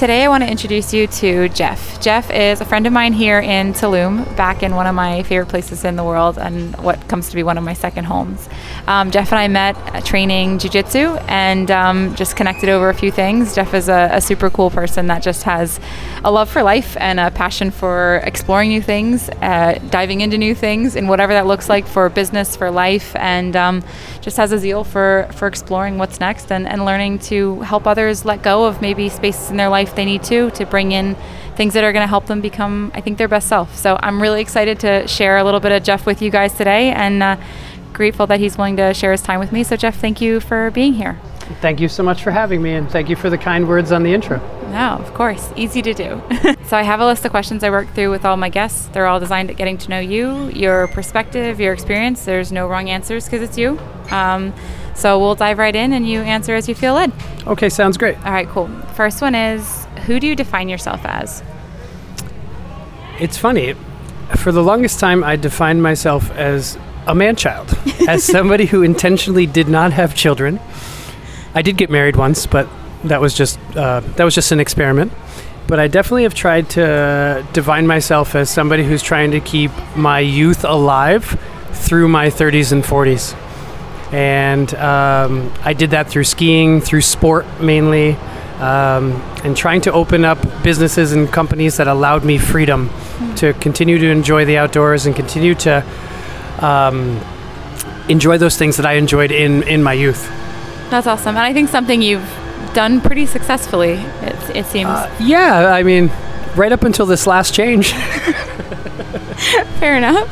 Today, I want to introduce you to Jeff. Jeff is a friend of mine here in Tulum, back in one of my favorite places in the world and what comes to be one of my second homes. Um, Jeff and I met training jiu-jitsu and um, just connected over a few things. Jeff is a, a, super cool person that just has a love for life and a passion for exploring new things, uh, diving into new things, and whatever that looks like for business, for life, and um, just has a zeal for, for exploring what's next and, and learning to help others let go of maybe spaces in their life if they need to to bring in things that are going to help them become, I think, their best self. So I'm really excited to share a little bit of Jeff with you guys today, and uh, grateful that he's willing to share his time with me. So Jeff, thank you for being here. Thank you so much for having me, and thank you for the kind words on the intro. No, of course, easy to do. so I have a list of questions I work through with all my guests. They're all designed at getting to know you, your perspective, your experience. There's no wrong answers because it's you. Um, so we'll dive right in, and you answer as you feel led. Okay, sounds great. All right, cool. First one is who do you define yourself as? It's funny. For the longest time, I defined myself as a man child, as somebody who intentionally did not have children. I did get married once, but that was just uh, that was just an experiment. But I definitely have tried to define myself as somebody who's trying to keep my youth alive through my 30s and 40s. And um, I did that through skiing, through sport mainly, um, and trying to open up businesses and companies that allowed me freedom mm. to continue to enjoy the outdoors and continue to um, enjoy those things that I enjoyed in, in my youth. That's awesome. And I think something you've done pretty successfully, it, it seems. Uh, yeah, I mean, right up until this last change. Fair enough.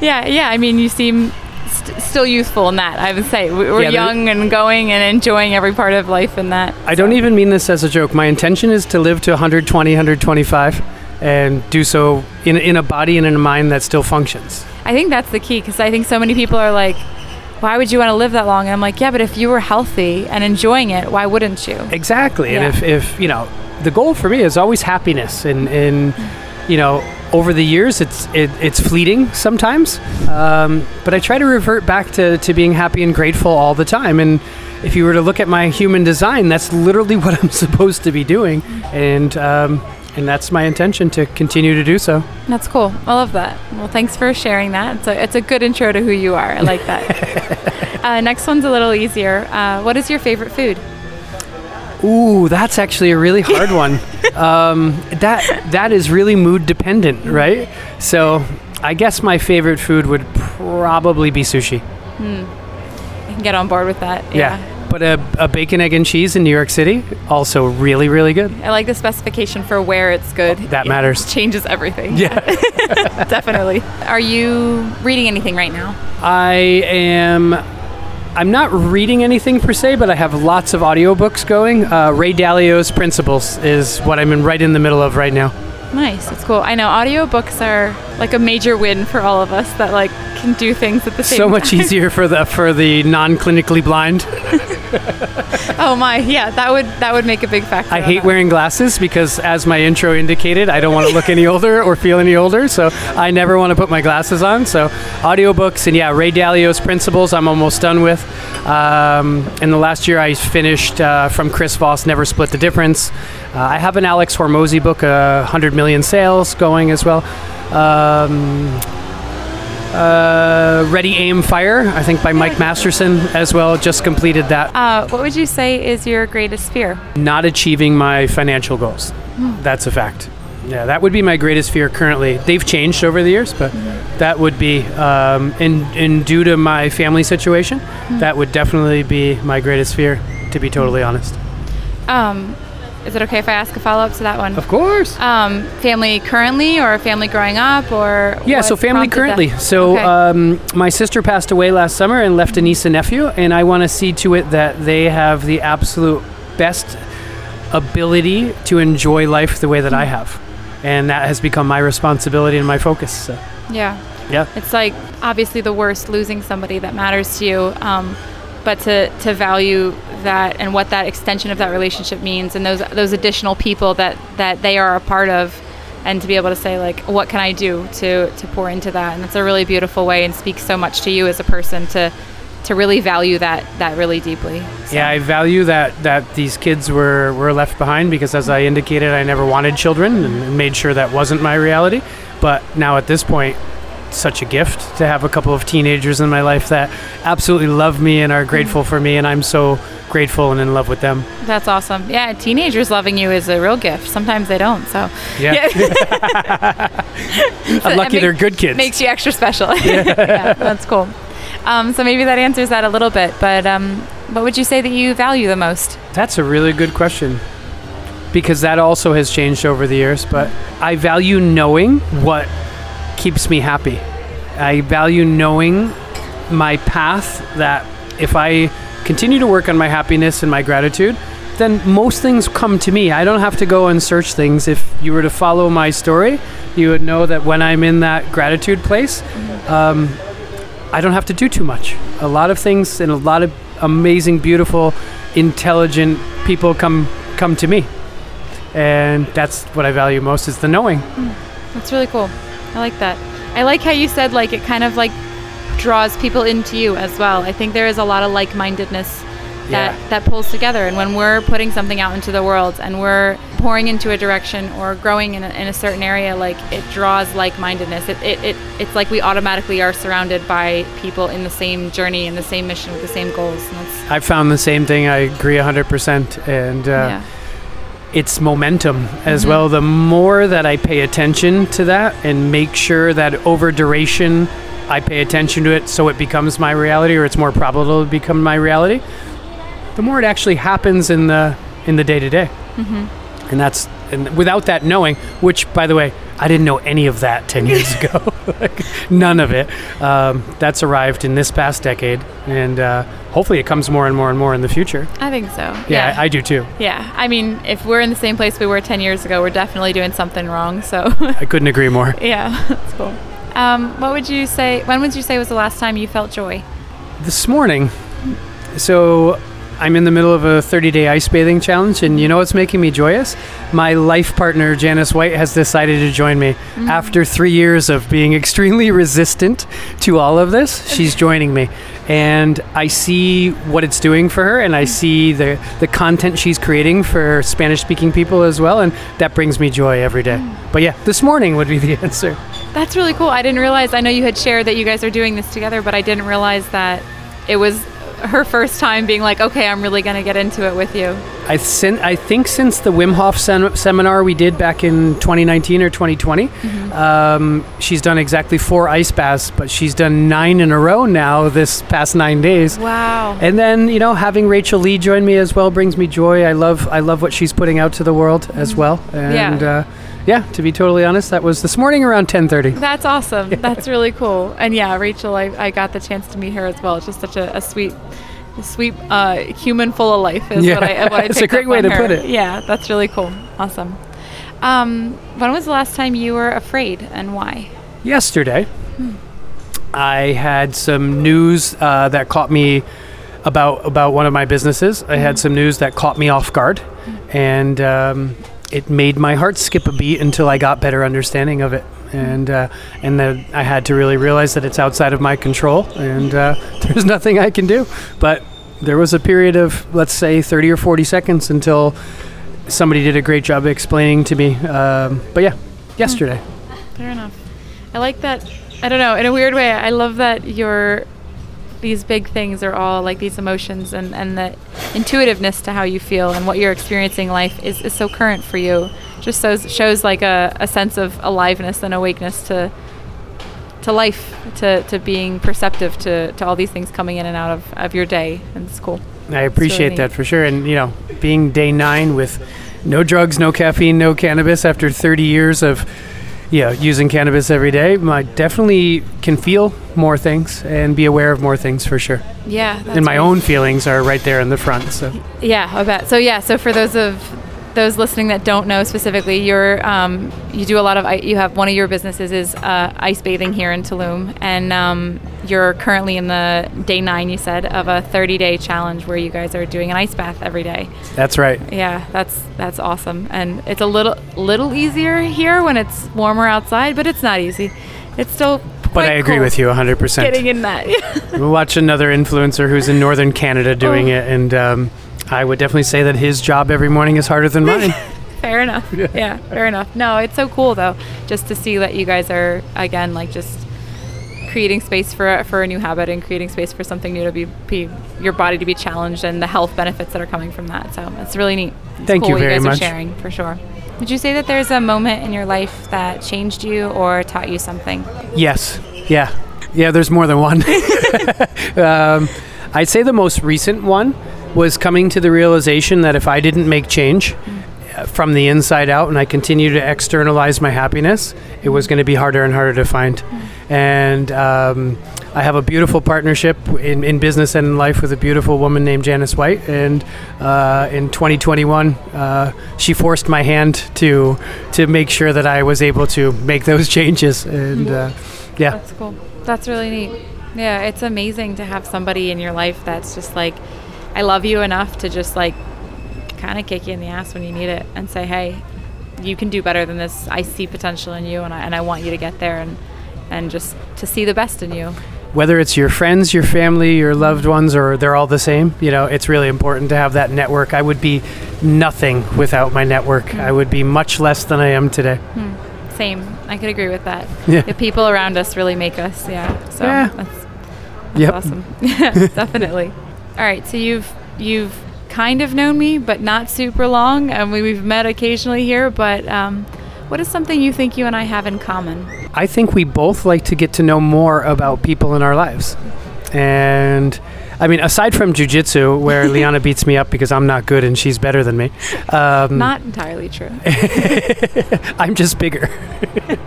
Yeah, yeah. I mean, you seem st- still youthful in that. I would say we're yeah, young and going and enjoying every part of life in that. I so. don't even mean this as a joke. My intention is to live to 120, 125, and do so in in a body and in a mind that still functions. I think that's the key because I think so many people are like, why would you want to live that long? And I'm like, yeah, but if you were healthy and enjoying it, why wouldn't you? Exactly. Yeah. And if, if, you know, the goal for me is always happiness and, and you know, over the years it's it, it's fleeting sometimes um, but i try to revert back to, to being happy and grateful all the time and if you were to look at my human design that's literally what i'm supposed to be doing and um, and that's my intention to continue to do so. That's cool. I love that. Well, thanks for sharing that. It's a, it's a good intro to who you are. I like that. uh, next one's a little easier. Uh, what is your favorite food? Ooh, that's actually a really hard one. um, that that is really mood dependent, right? So, I guess my favorite food would probably be sushi. Hmm. I can get on board with that. yeah. yeah. But a, a, bacon, egg, and cheese in New York City, also really, really good. I like the specification for where it's good. That it matters. Changes everything. Yeah. Definitely. Are you reading anything right now? I am. I'm not reading anything per se, but I have lots of audiobooks going. Uh, Ray Dalio's Principles is what I'm in right in the middle of right now. Nice. That's cool. I know audiobooks are like a major win for all of us that like can do things at the same time. so time. much easier for the for the non-clinically blind. oh my, yeah, that would that would make a big factor. I hate that. wearing glasses because as my intro indicated, I don't want to look any older or feel any older, so I never want to put my glasses on. So audiobooks and yeah, Ray Dalio's Principles I'm almost done with. Um, in the last year I finished uh, from Chris Voss Never Split the Difference. Uh, I have an Alex Hormozi book, uh, 100 million sales going as well. Um, uh, Ready, Aim, Fire, I think by Mike Masterson as well, just completed that. Uh, what would you say is your greatest fear? Not achieving my financial goals. Mm. That's a fact. Yeah, that would be my greatest fear currently. They've changed over the years, but mm-hmm. that would be, um, in, in due to my family situation, mm-hmm. that would definitely be my greatest fear, to be totally honest. Um, is it okay if I ask a follow up to that one? Of course. Um, family currently, or a family growing up, or yeah. So family currently. That? So okay. um, my sister passed away last summer and left a niece and nephew, and I want to see to it that they have the absolute best ability to enjoy life the way that I have, and that has become my responsibility and my focus. So. Yeah. Yeah. It's like obviously the worst losing somebody that matters to you, um, but to to value that and what that extension of that relationship means, and those those additional people that that they are a part of, and to be able to say like, what can I do to to pour into that, and it's a really beautiful way and speaks so much to you as a person to to really value that that really deeply. So. Yeah, I value that that these kids were were left behind because, as I indicated, I never wanted children and made sure that wasn't my reality. But now at this point, such a gift to have a couple of teenagers in my life that absolutely love me and are grateful for me, and I'm so grateful and in love with them. That's awesome. Yeah, teenagers loving you is a real gift. Sometimes they don't. So Yeah, I'm lucky It they're good kids. makes you extra special. yeah, that's cool. Um, so maybe that answers that a little bit. But um, what would you say that you value the most? That's a really good question. Because that also has changed over the years, but I value knowing what keeps me happy. I value knowing my path that if I continue to work on my happiness and my gratitude, then most things come to me. I don't have to go and search things. If you were to follow my story, you would know that when I'm in that gratitude place, um, I don't have to do too much. A lot of things and a lot of amazing, beautiful, intelligent people come come to me, and that's what I value most is the knowing. That's really cool. I like that. I like how you said like it kind of like draws people into you as well. I think there is a lot of like-mindedness that Yeah. that pulls together and when we're putting something out into the world and we're pouring into a direction or growing in a, in a certain area like it draws like-mindedness it, it, it it's like we automatically are surrounded by people in the same journey and the same mission with the same goals and that's I found the same thing. I agree 100%, and uh, yeah it's momentum as well. The more that I pay attention to that and make sure that over duration I pay attention to it so it becomes my reality or it's more probable to become my reality, the more it actually happens in the in the day to day. And that's and without that knowing, which by the way, I didn't know any of that 10 years ago. like, none of it. Um, that's arrived in this past decade and uh, hopefully it comes more and more and more in the future. I think so Yeah, I, I do too. yeah I mean if we're in the same place we were 10 years ago we're definitely doing something wrong so I couldn't agree more. Yeah, that's cool. Um, what would you say? When would you say was the last time you felt joy? this morning. So I'm in the middle of a 30 day ice bathing challenge, and you know what's making me joyous? My life partner, Janice White, has decided to join me. Mm. After three years of being extremely resistant to all of this, she's joining me. And I see what it's doing for her, and I mm. see the, the content she's creating for Spanish speaking people as well, and that brings me joy every day. Mm. But yeah, this morning would be the answer. That's really cool. I didn't realize. I know you had shared that you guys are doing this together, but I didn't realize that it was her first time being like, "Okay, I'm really gonna get into it with you." I, sin- I think since the Wim Hof sem- seminar we did back in 2019 or 2020, um, she's done exactly four ice baths, but she's done nine in a row now this past nine days. Wow. And then you know having Rachel Lee join me as well brings me joy. I love I love what she's putting out to the world as well. And Yeah. uh, yeah, to be totally honest, that was this morning around 10:30. That's awesome. That's really cool. And yeah, Rachel, I, I got the chance to meet her as well. It's just such a, a sweet, sweet uh, human full of life is Yeah, what I, what I it's a great way to her. put it. Yeah, that's really cool. Awesome. Um, when was the last time you were afraid and why? yesterday i had some news uh, that caught me about about one of my businesses i had some news that caught me off guard and um, it made my heart skip a beat until i got better understanding of it and uh, and then i had to really realize that it's outside of my control and uh, there's nothing i can do but there was a period of let's say 30 or 40 seconds until somebody did a great job explaining to me um, but yeah yesterday Fair enough. I like that. I don't know. In a weird way, I love that your these big things are all like these emotions and and the intuitiveness to how you feel and what you're experiencing in life is, is so current for you. Just shows shows like a, a sense of aliveness and awakeness to to life, to, to being perceptive to, to all these things coming in and out of, of your day. And it's cool. I appreciate neat. that for sure. And, you know, being day nine with no drugs, no caffeine, no cannabis after 30 years of, know, using cannabis every day, I definitely can feel more things and be aware of more things for sure. Yeah. and my right. own feelings are right there in the front. So, Yeah, I bet. So yeah, so for those of those listening that don't know specifically, you're um, you do a lot of i- you have one of your businesses is uh, ice bathing here in Tulum, and um, you're currently in the day nine. You said of a 30 day challenge where you guys are doing an ice bath every day. That's right. Yeah, that's that's awesome, and it's a little little easier here when it's warmer outside, but it's not easy. It's still. But I agree cold with you 100%. Getting in that. We'll watch another influencer who's in northern Canada doing Oh. it, and um, I would definitely say that his job every morning is harder than mine. fair enough. Yeah. fair enough. No, it's so cool though, just to see that you guys are again like just creating space for for a new habit and creating space for something new to be, be your body to be challenged and the health benefits that are coming from that. So it's really neat. It's Thank cool you very guys much. Are sharing for sure. Would you say that there's a moment in your life that changed you or taught you something? yes. Yeah. Yeah, there's more than one. um, I'd say the most recent one was coming to the realization that if I didn't make change uh, from the inside out and I continue to externalize my happiness, it was going to be harder and harder to find. And um, I have a beautiful partnership in, in business and in life with a beautiful woman named Janice White. And uh, in 2021, uh, she forced my hand to to make sure that I was able to make those changes. And uh, yeah, That's cool. That's really neat. Yeah, it's amazing to have somebody in your life that's just like, I love you enough to just like kind of kick you in the ass when you need it and say, hey, you can do better than this. I see potential in you and I, and I want you to get there and, and just to see the best in you. whether it's your friends, your family, your loved ones, or they're all the same, you know, it's really important to have that network. I would be nothing without my network. Hmm. I would be much less than I am today. Hmm. Same. I could agree with that. Yeah. The people around us really make us. Yeah. So Yeah. that's, that's Yep. awesome. Yeah, definitely. All right. So you've you've kind of known me, but not super long, and we, we've met occasionally here. But um, what is something you think you and I have in common? I think we both like to get to know more about people in our lives. And I mean, aside from jujitsu, where Liana beats me up because I'm not good and she's better than me, um, Not entirely true. I'm just bigger.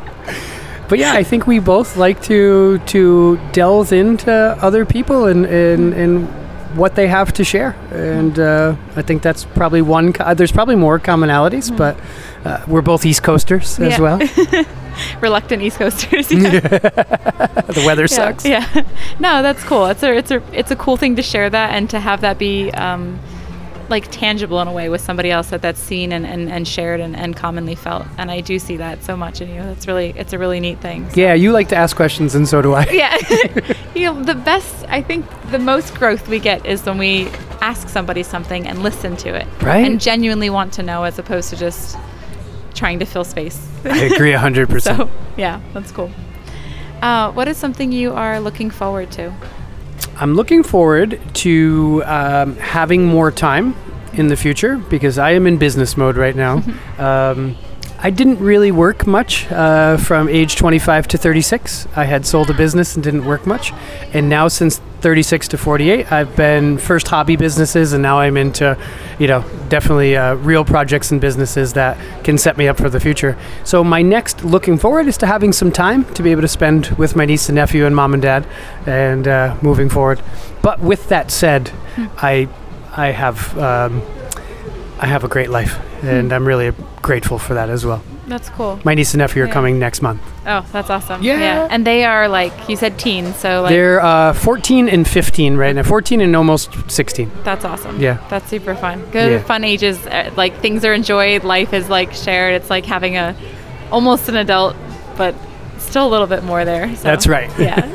but yeah, I think we both like to to delve into other people and and, and what they have to share, and uh, I think that's probably one. Co- there's probably more commonalities, but uh, we're both East Coasters as well. Reluctant East Coasters. Yeah. the weather sucks. Yeah. yeah. No, that's cool. It's a it's a it's a cool thing to share that and to have that be um, like tangible in a way with somebody else that that's seen and, and, and shared and, and commonly felt. And I do see that so much in you. That's really it's a really neat thing. So- Yeah, you like to ask questions, and so do I. Yeah. you know, the best I think the most growth we get is when we ask somebody something and listen to it. Right. And genuinely want to know as opposed to just trying to fill space. I agree hundred percent. So yeah, that's cool. Uh, what is something you are looking forward to? I'm looking forward to um, having more time in the future because I am in business mode right now. um, I didn't really work much uh, from age 25 to 36. I had sold a business and didn't work much. And now, since 36 to 48, I've been first hobby businesses, and now I'm into, you know, definitely uh, real projects and businesses that can set me up for the future. So, my next looking forward is to having some time to be able to spend with my niece and nephew and mom and dad and uh, moving forward. But with that said, I, I have. Um, I have a great life, and I'm really grateful for that as well. That's cool. My niece and nephew are Yeah. coming next month. Oh, that's awesome. Yeah. And they are like you said teens, so like They're uh, 14 and 15 right now. 14 and almost 16. that's awesome. Yeah. That's super fun. Good Yeah. fun ages uh, like things are enjoyed, life is like shared. It's like having a almost an adult but still a little bit more there. So. That's right. Yeah.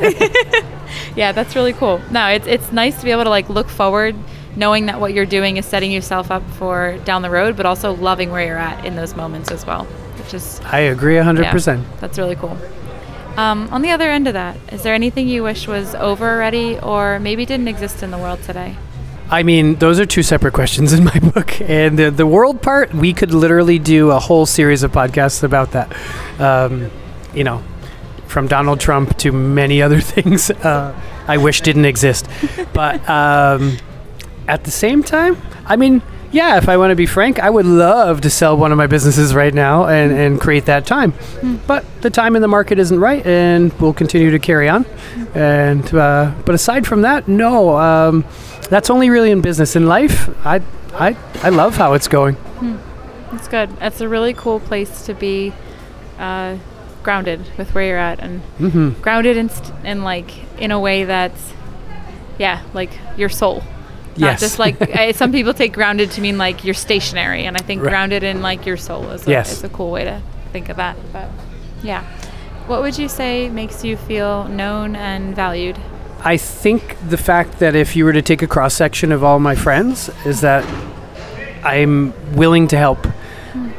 yeah, that's really cool. No, it's it's nice to be able to like look forward knowing that what you're doing is setting yourself up for down the road, but also loving where you're at in those moments as well, which is I agree 100%. Yeah, that's really cool. Um, on the other end of that, is there anything you wish was over already or maybe didn't exist in the world today? I mean, those are two separate questions in my book. And the, the world part, we could literally do a whole series of podcasts about that. Um, you know, from Donald Trump to many other things uh, I wish didn't exist. But um, at the same time, I mean, yeah, if I want to be frank, I would love to sell one of my businesses right now and, and create that time. But the time in the market isn't right, and we'll continue to carry on. And uh, but aside from that, no, um, that's only really in business. In life, I I I love how it's going. It's good. It's a really cool place to be uh, grounded with where you're at and Mm-hmm. grounded in, st- in like in a way that's yeah like your soul not Yes. just like I, some people take grounded to mean like you're stationary and i think Right. grounded in like your soul is a, Yes. is a cool way to think of that but yeah what would you say makes you feel known and valued I think the fact that if you were to take a cross section of all my friends is that I'm willing to help.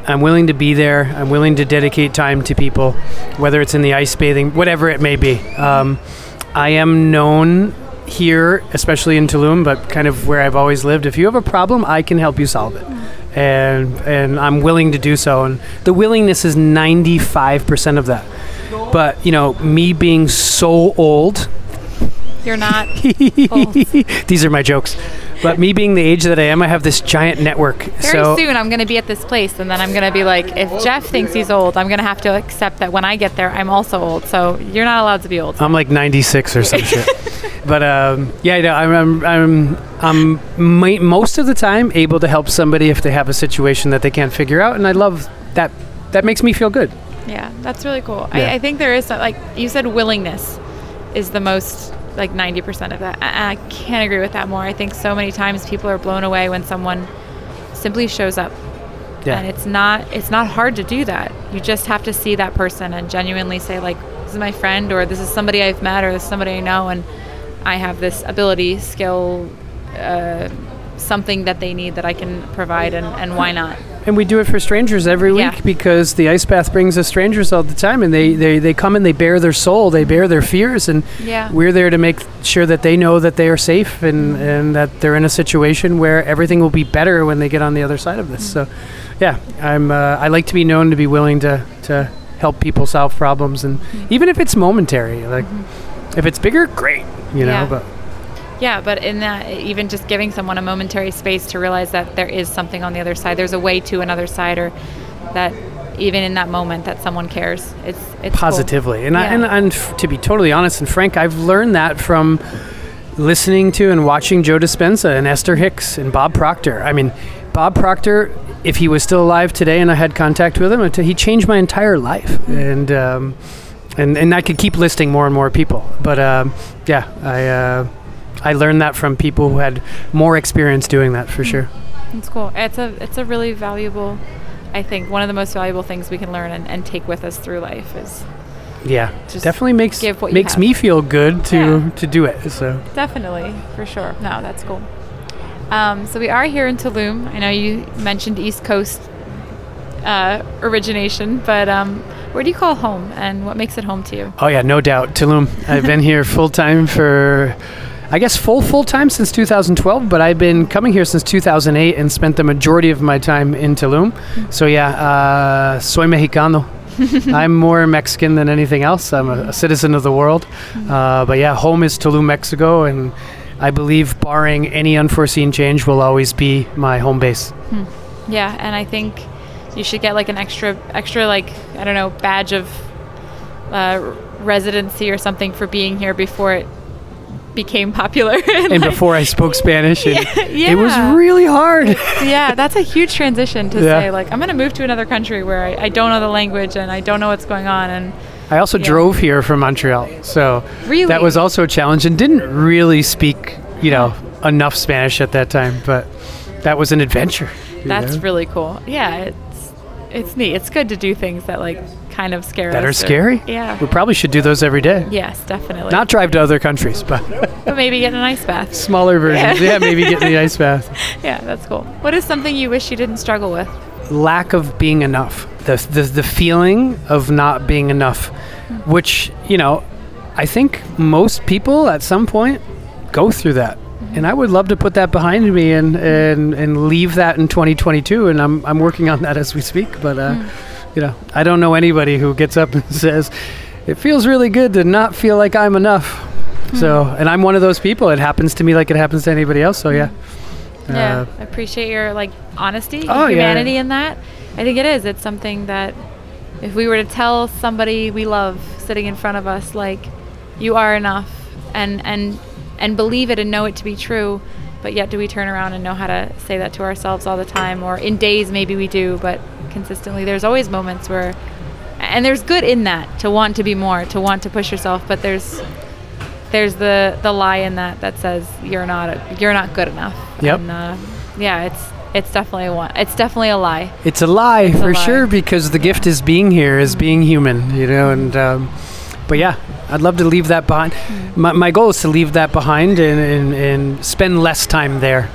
I'm willing to be there. I'm willing to dedicate time to people, whether it's in the ice bathing, whatever it may be. Um, I am known here, especially in Tulum, but kind of where I've always lived. If you have a problem, I can help you solve it, and and I'm willing to do so. And the willingness is 95% of that. But you know, me being so old you're not old. these are my jokes. But me being the age that I am, I have this giant network. very so soon i'm going to be at this place and then i'm going to be like if jeff thinks he's old i'm going to have to accept that when i get there i'm also old so you're not allowed to be old I'm like 96 or some shit. But um, yeah, no, I'm, I'm, I'm, I'm mi- most of the time able to help somebody if they have a situation that they can't figure out, and I love that. That makes me feel good. Yeah, that's really cool. Yeah. I, I think there is, like you said, willingness is the most, like 90% of that. I, I can't agree with that more. I think so many times people are blown away when someone simply shows up. Yeah. And it's not it's not hard to do that. You just have to see that person and genuinely say like this is my friend or this is somebody I've met or this is somebody I know and I have this ability, skill, uh, something that they need that I can provide and, and why not? And we do it for strangers every week Yeah. because the ice bath brings us strangers all the time, and they, they, they come and they bear their soul, they bear their fears, and Yeah. we're there to make sure that they know that they are safe and, and that they're in a situation where everything will be better when they get on the other side of this. So, yeah, I'm uh, I like to be known to be willing to to help people solve problems, and even if it's momentary, like if it's bigger, great, you know. Yeah. But Yeah, but in that, even just giving someone a momentary space to realize that there is something on the other side, there's a way to another side, or that even in that moment that someone cares. It's it's cool. positively. And, I, and and f- to be totally honest and frank, I've learned that from listening to and watching Joe Dispenza and Esther Hicks and Bob Proctor. I mean, Bob Proctor, if he was still alive today and I had contact with him, he changed my entire life. And um, and and I could keep listing more and more people. But um, yeah, I. Uh, I learned that from people who had more experience doing that for sure. It's cool. It's a it's a really valuable. I think one of the most valuable things we can learn and, and take with us through life is Yeah, Just definitely makes give what makes me feel good to Yeah. to do it. So definitely for sure. No, that's cool. Um, so we are here in Tulum. I know you mentioned East Coast uh, origination, but um, where do you call home, and what makes it home to you? Oh yeah, no doubt. Tulum. I've been here full time for, I guess full full time since 2012. But I've been coming here since 2008 and spent the majority of my time in Tulum. So yeah, uh, soy mexicano. I'm more Mexican than anything else. I'm a, a citizen of the world. Uh, but yeah, home is Tulum, Mexico, and I believe, barring any unforeseen change, will always be my home base. Yeah, and I think you should get like an extra, extra like I don't know, badge of uh, residency or something for being here before it became popular. And like- before I spoke Spanish, and yeah. it was really hard. yeah, that's a huge transition to Yeah. say like I'm gonna move to another country where I, I don't know the language and I don't know what's going on and I also Yeah. drove here from Montreal, so Really? that was also a challenge, and didn't really speak, you know, enough Spanish at that time. But that was an adventure. that's know? really cool. Yeah, it's it's neat. It's good to do things that like kind of scare that us. are or- scary. Yeah. we probably should do those every day. Yes, definitely. Not drive to other countries, but but maybe get an ice bath. smaller versions. Yeah. Yeah, maybe get in the ice bath. Yeah, that's cool. What is something you wish you didn't struggle with? lack of being enough the, the the feeling of not being enough hmm. which you know i think most people at some point go through that mm-hmm. and i would love to put that behind me and mm-hmm. and and leave that in 2022 and i'm i'm working on that as we speak but uh mm. You know i don't know anybody who gets up and says it feels really good to not feel like i'm enough so and i'm one of those people it happens to me like it happens to anybody else so yeah yeah, Uh, I appreciate your like honesty, Oh, yeah. humanity in that. I think it is. It's something that if we were to tell somebody we love sitting in front of us like you are enough and and and believe it and know it to be true, but yet do we turn around and know how to say that to ourselves all the time? Or in days, maybe we do, but consistently, there's always moments where, and there's good in that to want to be more, to want to push yourself, but there's there's the the lie in that that says you're not you're not good enough. Yep. And, uh, yeah, it's it's definitely a one. It's definitely a lie. It's a lie a for lie. sure because the gift is being here, is being human, you know. And um, but yeah, I'd love to leave that behind. My, my goal is to leave that behind and, and, and spend less time there,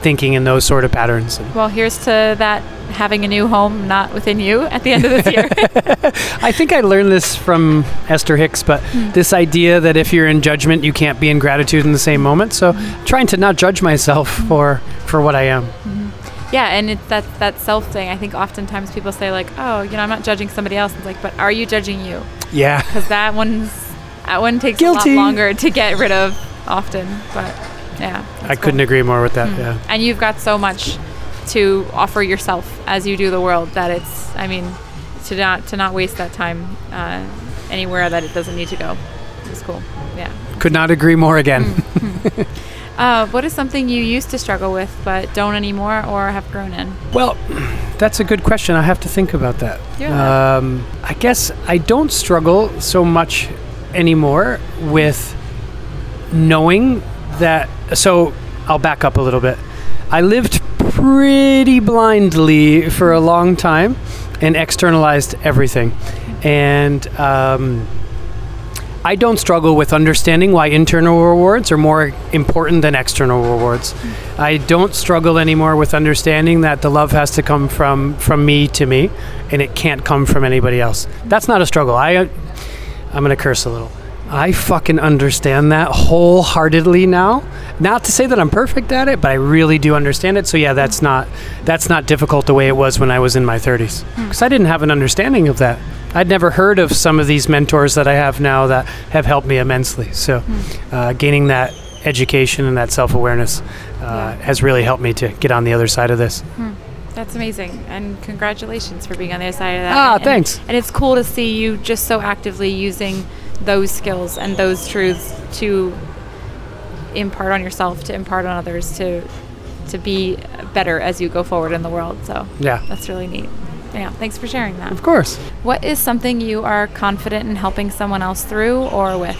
thinking in those sort of patterns. Well, here's to that having a new home not within you at the end of this year. I think I learned this from Esther Hicks, but hmm. this idea that if you're in judgment, you can't be in gratitude in the same moment. So hmm. trying to not judge myself hmm. for for what I am. yeah, and it's that that self thing. I think oftentimes people say like, "Oh, you know, I'm not judging somebody else." It's like, "But are you judging you?" Yeah. Because that one's that one takes Guilty. a lot longer to get rid of often. But yeah, I couldn't agree more with that. Yeah. And you've got so much to offer yourself as you do the world that it's. I mean, to not to not waste that time uh, anywhere that it doesn't need to go. It's cool. Yeah. Could not agree more again. Uh, what is something you used to struggle with but don't anymore or have grown in? Well, that's a good question. I have to think about that. Yeah. Um, I guess I don't struggle so much anymore with knowing that. So I'll back up a little bit. I lived pretty blindly for a long time and externalized everything. And um, I don't struggle with understanding why internal rewards are more important than external rewards. I don't struggle anymore with understanding that the love has to come from from me to me, and it can't come from anybody else. That's not a struggle. I, I'm gonna curse a little. I fucking understand that wholeheartedly now. Not to say that I'm perfect at it, but I really do understand it. So yeah, that's not that's not difficult the way it was when I was in my 30s, because I didn't have an understanding of that. I'd never heard of some of these mentors that I have now that have helped me immensely. So, uh, gaining that education and that self awareness uh, Yeah. has really helped me to get on the other side of this. That's amazing, and congratulations for being on the other side of that. Ah, And- thanks. And it's cool to see you just so actively using those skills and those truths to impart on yourself, to impart on others, to to be better as you go forward in the world. So Yeah, that's really neat. Yeah, thanks for sharing that. of course. What is something you are confident in helping someone else through or with?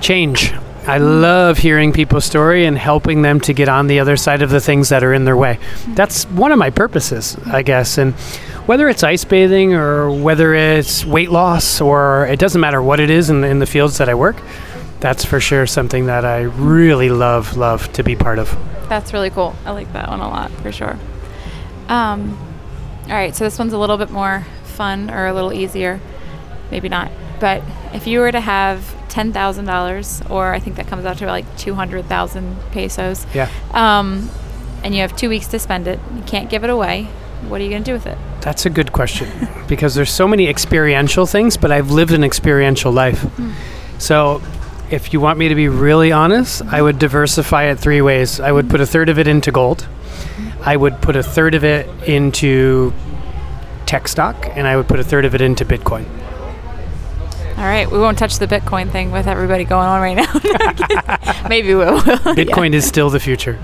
Change. I love hearing people's story and helping them to get on the other side of the things that are in their way. Mm-hmm. That's one of my purposes, I guess. And whether it's ice bathing or whether it's weight loss or it doesn't matter what it is in the, in the fields that I work, that's for sure something that I really love, love to be part of. That's really cool. I like that one a lot for sure. Um, all right, so this one's a little bit more fun or a little easier, maybe not. But if you were to have ten thousand dollars, or I think that comes out to like two hundred thousand pesos, Yeah. um, and you have two weeks to spend it, you can't give it away. What are you gonna do with it? That's a good question because there's so many experiential things, but I've lived an experiential life. Hmm. So, if you want me to be really honest, I would diversify it three ways. I would put a third of it into gold. I would put a third of it into tech stock, and I would put a third of it into Bitcoin. All right, we won't touch the Bitcoin thing with everybody going on right now. Maybe we will. Bitcoin is still the future.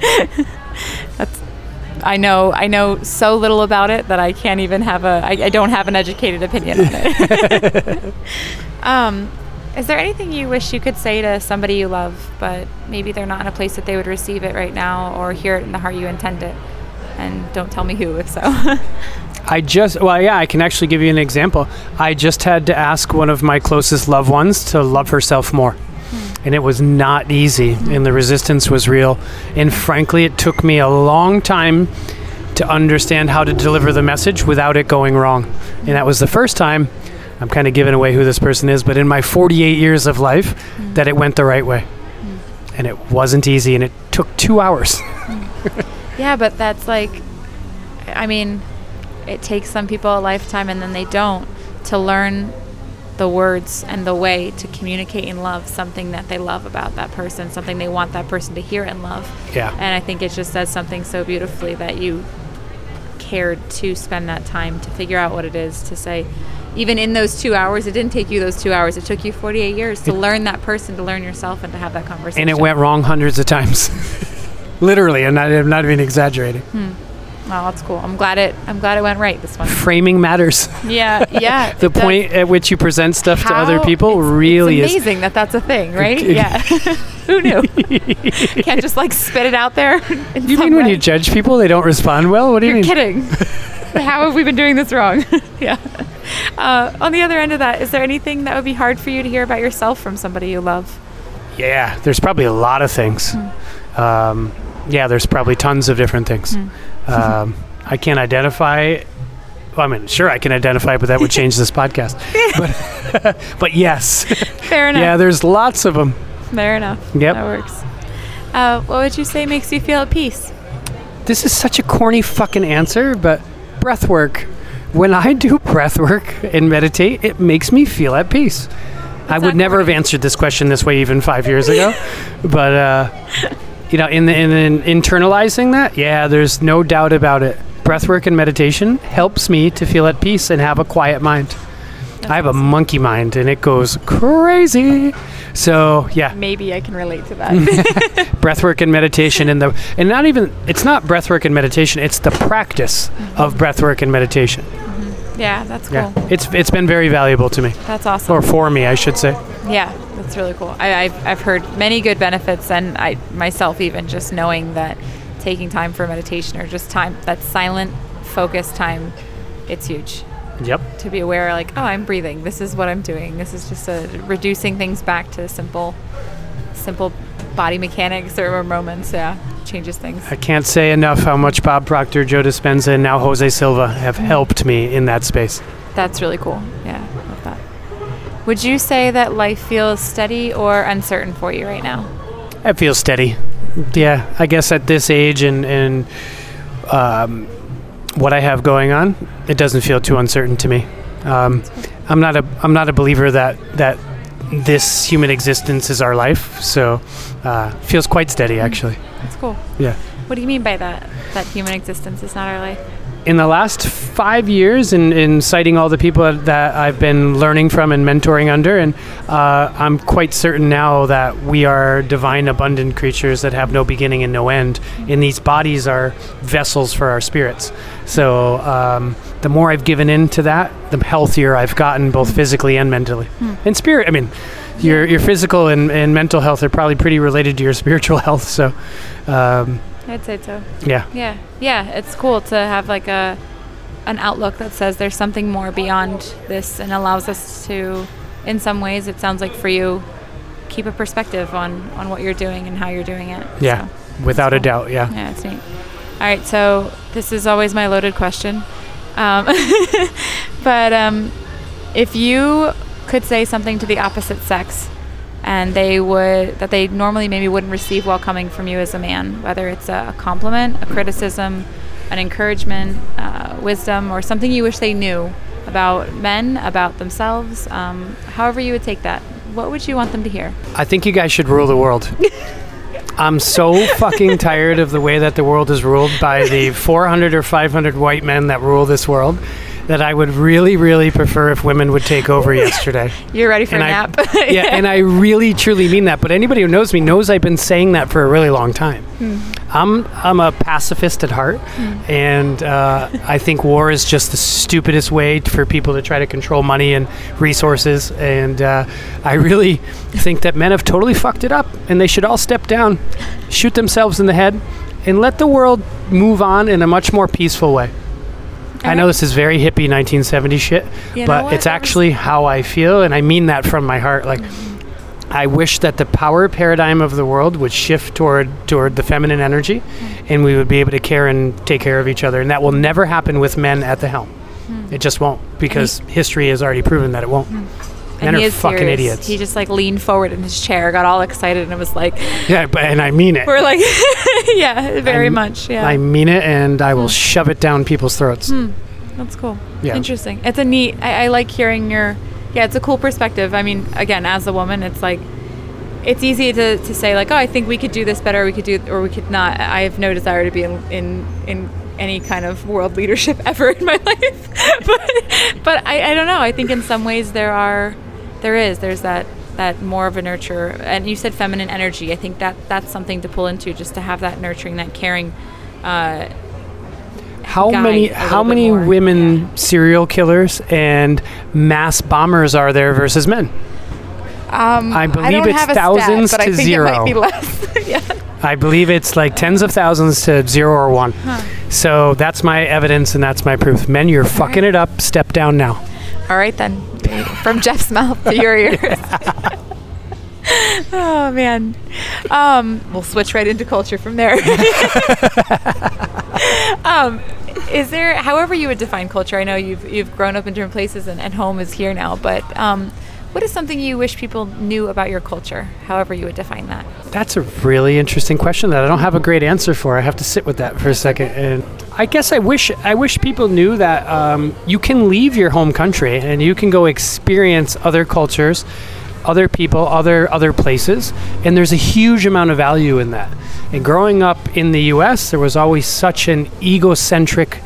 I know I know so little about it that I can't even have a I, I don't have an educated opinion on it. um, is there anything you wish you could say to somebody you love, but maybe they're not in a place that they would receive it right now or hear it in the heart you intend it? And don't tell me who, if so. I just, well, yeah, I can actually give you an example. I just had to ask one of my closest loved ones to love herself more. And it was not easy, and the resistance was real. And frankly, it took me a long time to understand how to deliver the message without it going wrong. And that was the first time, I'm kind of giving away who this person is, but in my 48 years of life, that it went the right way. And it wasn't easy, and it took two hours. yeah, but that's like, I mean, it takes some people a lifetime and then they don't to learn the words and the way to communicate and love something that they love about that person, something they want that person to hear and love. Yeah. And I think it just says something so beautifully that you cared to spend that time to figure out what it is to say. Even in those two hours, it didn't take you those two hours. It took you 48 years to learn that person, to learn yourself, and to have that conversation. And it went wrong hundreds of times. Literally, and I'm not even exaggerating. Hmm. Oh, that's cool. I'm glad it. I'm glad it went right this one. Framing matters. Yeah, yeah. the does. point at which you present stuff to other people it's- really it's is. amazing that that's a thing, right? Yeah. Who knew? Can't just like spit it out there. You mean when you judge people, they don't respond well? What do you You're mean? kidding. How have we been doing this wrong? yeah. Uh, on the other end of that, is there anything that would be hard for you to hear about yourself from somebody you love? Yeah, there's probably a lot of things. Hmm. Um, yeah, there's probably tons of different things. Hmm. Um, I can't identify. Well, I mean, sure, I can identify, but that would change this podcast. But, but yes, Fair enough. yeah, there's lots of them. Fair enough. Yep. That works. Uh, what would you say makes you feel at peace? This is such a corny fucking answer, but breath work. When I do breath work and meditate, it makes me feel at peace. I would never have answered this question this way even five years ago, but uh, you know, in the in, in internalizing that, yeah, there's no doubt about it. Breathwork and meditation helps me to feel at peace and have a quiet mind. I have a monkey mind and it goes crazy. So yeah, Maybe I can relate to that. breathwork and meditation and the and not even it's not breathwork and meditation it's the practice mm-hmm. of breathwork and meditation mm-hmm. yeah, that's cool. yeah it's it's been very valuable to me That's awesome. or for me i should say Yeah, that's really cool. I, I've, I've heard many good benefits, and I myself even just knowing that taking time for meditation or just time that silent, focused time, it's huge. yep To be aware, like, oh, I'm breathing. This is what I'm doing. This is just a, reducing things back to simple, simple body mechanics or moments. Yeah, changes things. i can't say enough how much bob proctor joe dispenza and now jose silva have helped me in that space That's really cool. Yeah, love that. Would you say that life feels steady or uncertain for you right now? it feels steady yeah i guess at this age and and um, what i have going on it doesn't feel too uncertain to me um, i'm not a i'm not a believer that that this human existence is our life so uh, feels quite steady actually That's cool. yeah What do you mean by that? That human existence is not our life? In the last five years in, in citing all the people that I've been learning from and mentoring under, and uh, I'm quite certain now that we are divine, abundant creatures that have no beginning and no end, and these bodies are vessels for our spirits. So um, the more I've given in to that, the healthier I've gotten, both physically and mentally. And spirit, I mean, your, your physical and, and mental health are probably pretty related to your spiritual health. So, um, I'd say so. yeah. Yeah, yeah. It's cool to have like a an outlook that says there's something more beyond this and allows us to, in some ways, it sounds like for you, keep a perspective on on what you're doing and how you're doing it. Yeah, So, without a doubt. Yeah. yeah, it's neat. All right, so this is always my loaded question, um, but um, if you could say something to the opposite sex and they would that they normally maybe wouldn't receive while coming from you as a man whether it's a compliment a criticism an encouragement uh, wisdom or something you wish they knew about men about themselves. Um, however you would take that what would you want them to hear? I think you guys should rule the world. I'm so fucking tired of the way that the world is ruled by the 400 or 500 white men that rule this world that I would really, really prefer if women would take over yesterday. you're ready for And a I- nap yeah, and I really, truly mean that. But anybody who knows me knows I've been saying that for a really long time. I'm I'm a pacifist at heart, and uh, I think war is just the stupidest way for people to try to control money and resources. And uh, I really think that men have totally fucked it up, and they should all step down, shoot themselves in the head, and let the world move on in a much more peaceful way. I know this is very hippie 1970 shit, You know but what? it's That was- actually how I feel, and I mean that from my heart. Like, I wish that the power paradigm of the world would shift toward toward the feminine energy, mm-hmm. and we would be able to care and take care of each other. And that will never happen with men at the helm. Mm-hmm. It just won't, because history has already proven that it won't. Mm-hmm. Men and are he is fucking serious. idiots. He just like leaned forward in his chair, got all excited, and it was like, yeah, but and I mean it. we're like, yeah, very I'm- much, yeah. I mean it, and I will hmm. shove it down people's throats. Hmm. That's cool. Yeah. Interesting. It's a neat. I, I like hearing your. Yeah, it's a cool perspective. I mean, again, as a woman, it's like, it's easy to, to say like, oh, I think we could do this better. We could do, or we could not. I have no desire to be in in, in any kind of world leadership ever in my life. but but I, I don't know. I think in some ways there are, there is. There's that that more of a nurture. And you said feminine energy. I think that that's something to pull into, just to have that nurturing, that caring. Uh, how many how many more, women yeah. serial killers and mass bombers are there versus men? Um, I believe don't it's have thousands stat, but to I think zero. It might be less. yeah. I believe it's like tens of thousands to zero or one. So that's my evidence and that's my proof. Men, you're fucking right. it up. Step down now. All right then, from Jeff's mouth to your ears. oh man, um, we'll switch right into culture from there. um, is there, however you would define culture? I know you've you've grown up in different places and, and home is here now, but um, what is something you wish people knew about your culture? However you would define that. That's a really interesting question that I don't have a great answer for. I have to sit with that for a second. And I guess I wish I wish people knew that um, you can leave your home country and you can go experience other cultures, other people, other other places, and there's a huge amount of value in that. And growing up in the U.S., there was always such an egocentric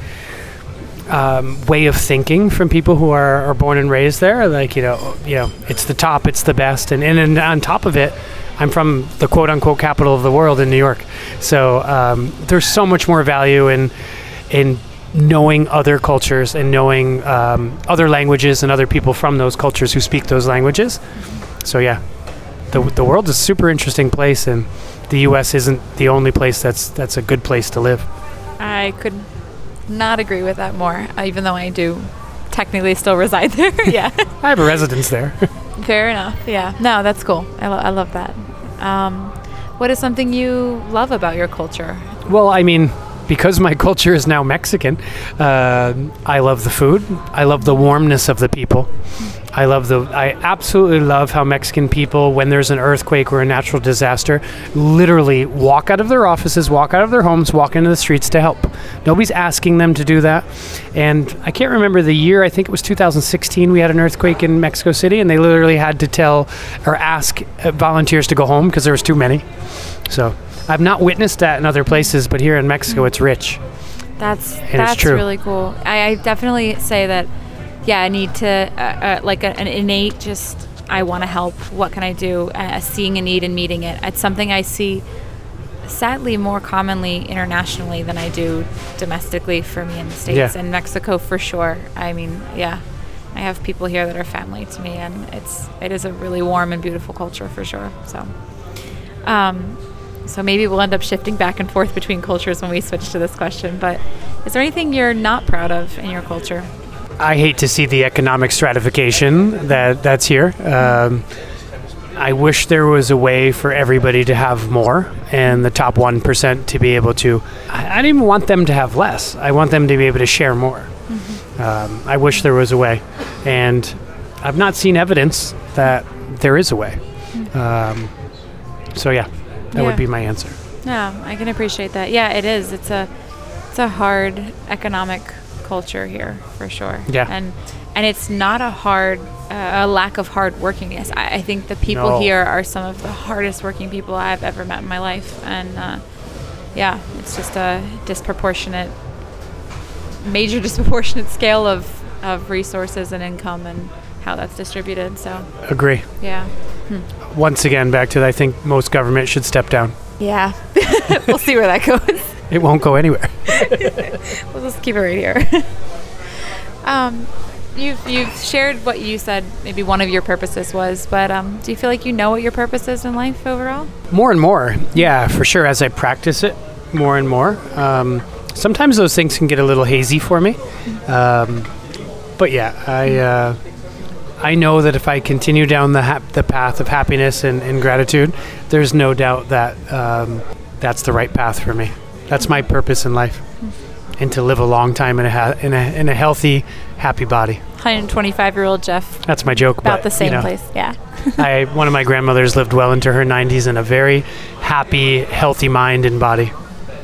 um, way of thinking from people who are, are born and raised there. Like you know, you know, it's the top, it's the best, and and, and on top of it, I'm from the quote unquote capital of the world in New York. So um, there's so much more value in in knowing other cultures and knowing um, other languages and other people from those cultures who speak those languages. So yeah, the the world is a super interesting place, and the U.S. isn't the only place that's that's a good place to live. I could not agree with that more, uh, even though I do technically still reside there. yeah. I have a residence there. Fair enough. Yeah. No, that's cool. I, lo- I love that. Um, what is something you love about your culture? Well, I mean, because my culture is now Mexican, uh, I love the food. I love the warmness of the people. I love the. I absolutely love how Mexican people, when there's an earthquake or a natural disaster, literally walk out of their offices, walk out of their homes, walk into the streets to help. Nobody's asking them to do that. And I can't remember the year. I think it was 2016. We had an earthquake in Mexico City, and they literally had to tell or ask uh, volunteers to go home because there was too many. So I've not witnessed that in other places, but here in Mexico, it's rich. That's it's that's true. really cool. I, I definitely say that. Yeah, I need to uh, uh, like a, an innate just. I want to help. What can I do? Uh, seeing a need and meeting it. It's something I see, sadly, more commonly internationally than I do domestically for me in the states Yeah. and Mexico for sure. I mean, yeah, I have people here that are family to me, and it's it is a really warm and beautiful culture for sure. So, um, so maybe we'll end up shifting back and forth between cultures when we switch to this question. But is there anything you're not proud of in your culture? I hate to see the economic stratification that that's here. Um, I wish there was a way for everybody to have more and the top 1% to be able to. I, I don't even want them to have less. I want them to be able to share more. Um, I wish there was a way. And I've not seen evidence that there is a way. Um, so, yeah, that Yeah. would be my answer. Yeah, I can appreciate that. Yeah, it is. It's a it's a hard economic culture here for sure. Yeah. and and it's not a hard uh, a lack of hard workingness. I, I think the people No. here are some of the hardest working people I've ever met in my life, and uh, yeah, it's just a disproportionate, major disproportionate scale of of resources and income and how that's distributed. So Agree. yeah, Once again, back to I think most government should step down. yeah, we'll see where that goes. It won't go anywhere. We'll just keep it right here. um, you've you've shared what you said. Maybe one of your purposes was, but um, do you feel like you know what your purpose is in life overall? More and more, yeah, for sure. As I practice it more and more, um, sometimes those things can get a little hazy for me. Um, but yeah, I uh, I know that if I continue down the hap- the path of happiness and, and gratitude, there's no doubt that um, that's the right path for me. That's my purpose in life, and to live a long time in a ha- in a in a healthy, happy body. 125 year old Jeff, That's my joke. about but, the same you know, place. Yeah. I one of my grandmothers lived well into her 90s in a very happy, healthy mind and body.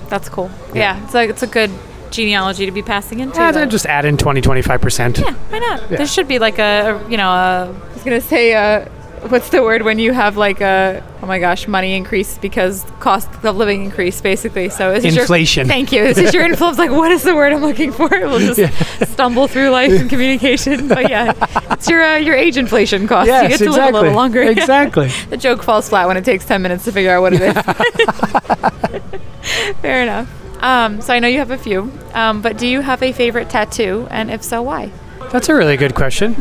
That's cool. Yeah. Yeah, it's like it's a good genealogy to be passing into. Yeah, though. then just add in 20, 25 percent. yeah, why not? Yeah. There should be like a, a you know, a, I was gonna say a, what's the word when you have like a oh my gosh money increase because cost of living increase basically. So is this your- Inflation. thank you. This is your influence. Like what is the word I'm looking for? We'll just stumble through life and communication. But yeah, it's your uh, your age inflation cost. you get to live a little longer. Exactly. the joke falls flat when it takes 10 minutes to figure out what it is. Fair enough. Um, so I know you have a few, um, but do you have a favorite tattoo? And if so, why? That's a really good question.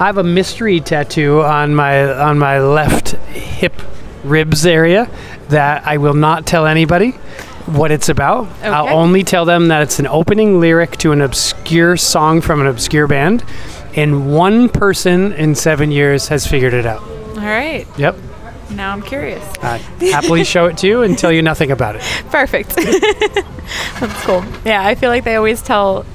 I have a mystery tattoo on my on my left hip ribs area that I will not tell anybody what it's about. I'll only tell them that it's an opening lyric to an obscure song from an obscure band, and one person in seven years has figured it out. All right. Yep. Now I'm curious. I happily show it to you and tell you nothing about it. Perfect. That's cool. Yeah, I feel like they always tell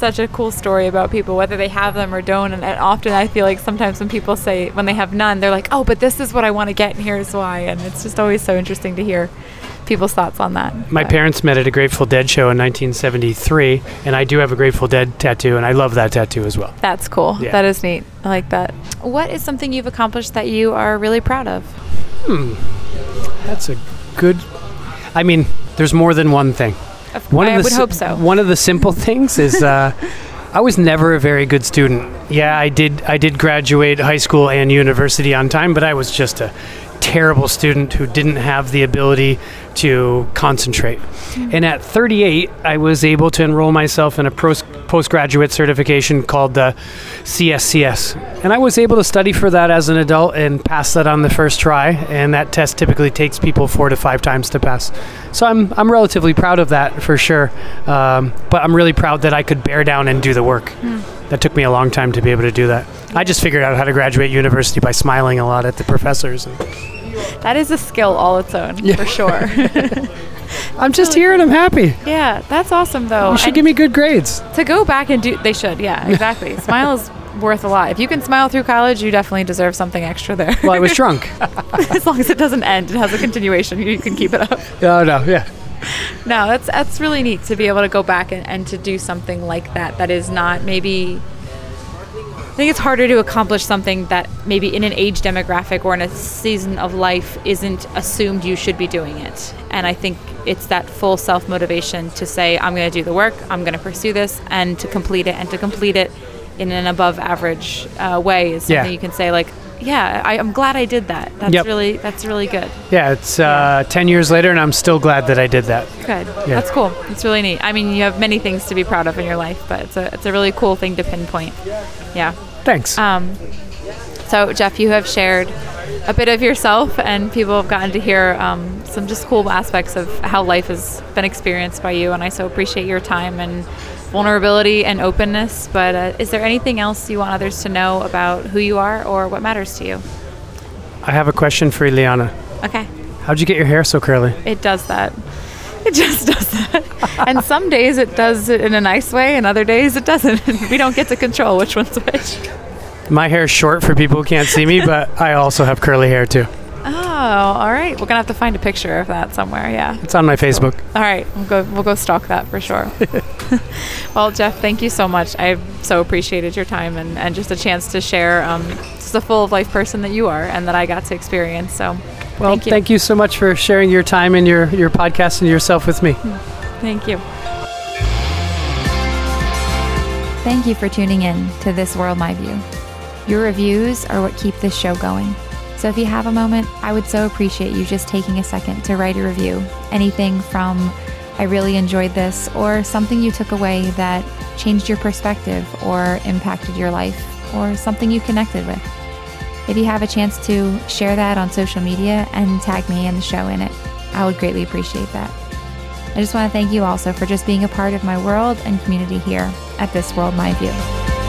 such a cool story about people, whether they have them or don't. And, and often I feel like sometimes when people say, when they have none, they're like, oh, but this is what I want to get and here's why. And it's just always so interesting to hear people's thoughts on that. My But- parents met at a Grateful Dead show in 1973, and I do have a Grateful Dead tattoo, and I love that tattoo as well. That's cool. Yeah. That is neat. I like that. What is something you've accomplished that you are really proud of? Hmm. That's a good. I mean, there's more than one thing. Of- One I of the would hope so. One of the simple things is uh, I was never a very good student. Yeah, I did. I did graduate high school and university on time, but I was just a terrible student who didn't have the ability to concentrate. And at 38, I was able to enroll myself in a pros- postgraduate certification called the CSCS. And I was able to study for that as an adult and pass that on the first try. And that test typically takes people four to five times to pass. So I'm, I'm relatively proud of that for sure. Um, but I'm really proud that I could bear down and do the work. That took me a long time to be able to do that. I just figured out how to graduate university by smiling a lot at the professors. And That is a skill all its own, for sure. I'm just here and I'm happy. yeah, that's awesome though. You should And give me good grades. to go back and do, they should. Yeah, exactly. Smile is worth a lot. If you can smile through college, you definitely deserve something extra there. Well, I was drunk. as long as it doesn't end, it has a continuation. You can keep it up. oh, no, yeah. No, that's that's really neat to be able to go back and, and to do something like that. That is not maybe. I think it's harder to accomplish something that maybe in an age demographic or in a season of life isn't assumed you should be doing it. And I think it's that full self motivation to say, I'm going to do the work, I'm going to pursue this, and to complete it, and to complete it in an above average uh, way is something Yeah. you can say, like, yeah, I, I'm glad I did that. That's Yep. really that's really good. Yeah, it's uh, 10 years later, and I'm still glad that I did that. Good. Yeah. That's cool. It's really neat. I mean, you have many things to be proud of in your life, but it's a it's a really cool thing to pinpoint. Yeah. Thanks. Um, so Jeff, you have shared a bit of yourself, and people have gotten to hear um, some just cool aspects of how life has been experienced by you, and I so appreciate your time and vulnerability and openness. But uh, is there anything else you want others to know about who you are or what matters to you? I have a question for Ileana. Okay. How'd you get your hair so curly? It does that. It just does that. and some days it does it in a nice way, and other days it doesn't. we don't get to control which one's which. My hair's short for people who can't see me, but I also have curly hair too. Oh, all right. We're gonna have to find a picture of that somewhere. Yeah. It's on my Facebook. All right. We'll go. We'll go stalk that for sure. well, Jeff, thank you so much. I so appreciated your time and, and just a chance to share um, just a full of life person that you are and that I got to experience. So, Well, thank you. so much for sharing your time and your, your podcast and yourself with me. Thank you. Thank you for tuning in to This World My View. Your reviews are what keep this show going. So if you have a moment, I would so appreciate you just taking a second to write a review. Anything from I really enjoyed this or something you took away that changed your perspective or impacted your life or something you connected with. If you have a chance to share that on social media and tag me and the show in it, I would greatly appreciate that. I just want to thank you also for just being a part of my world and community here at This World My View.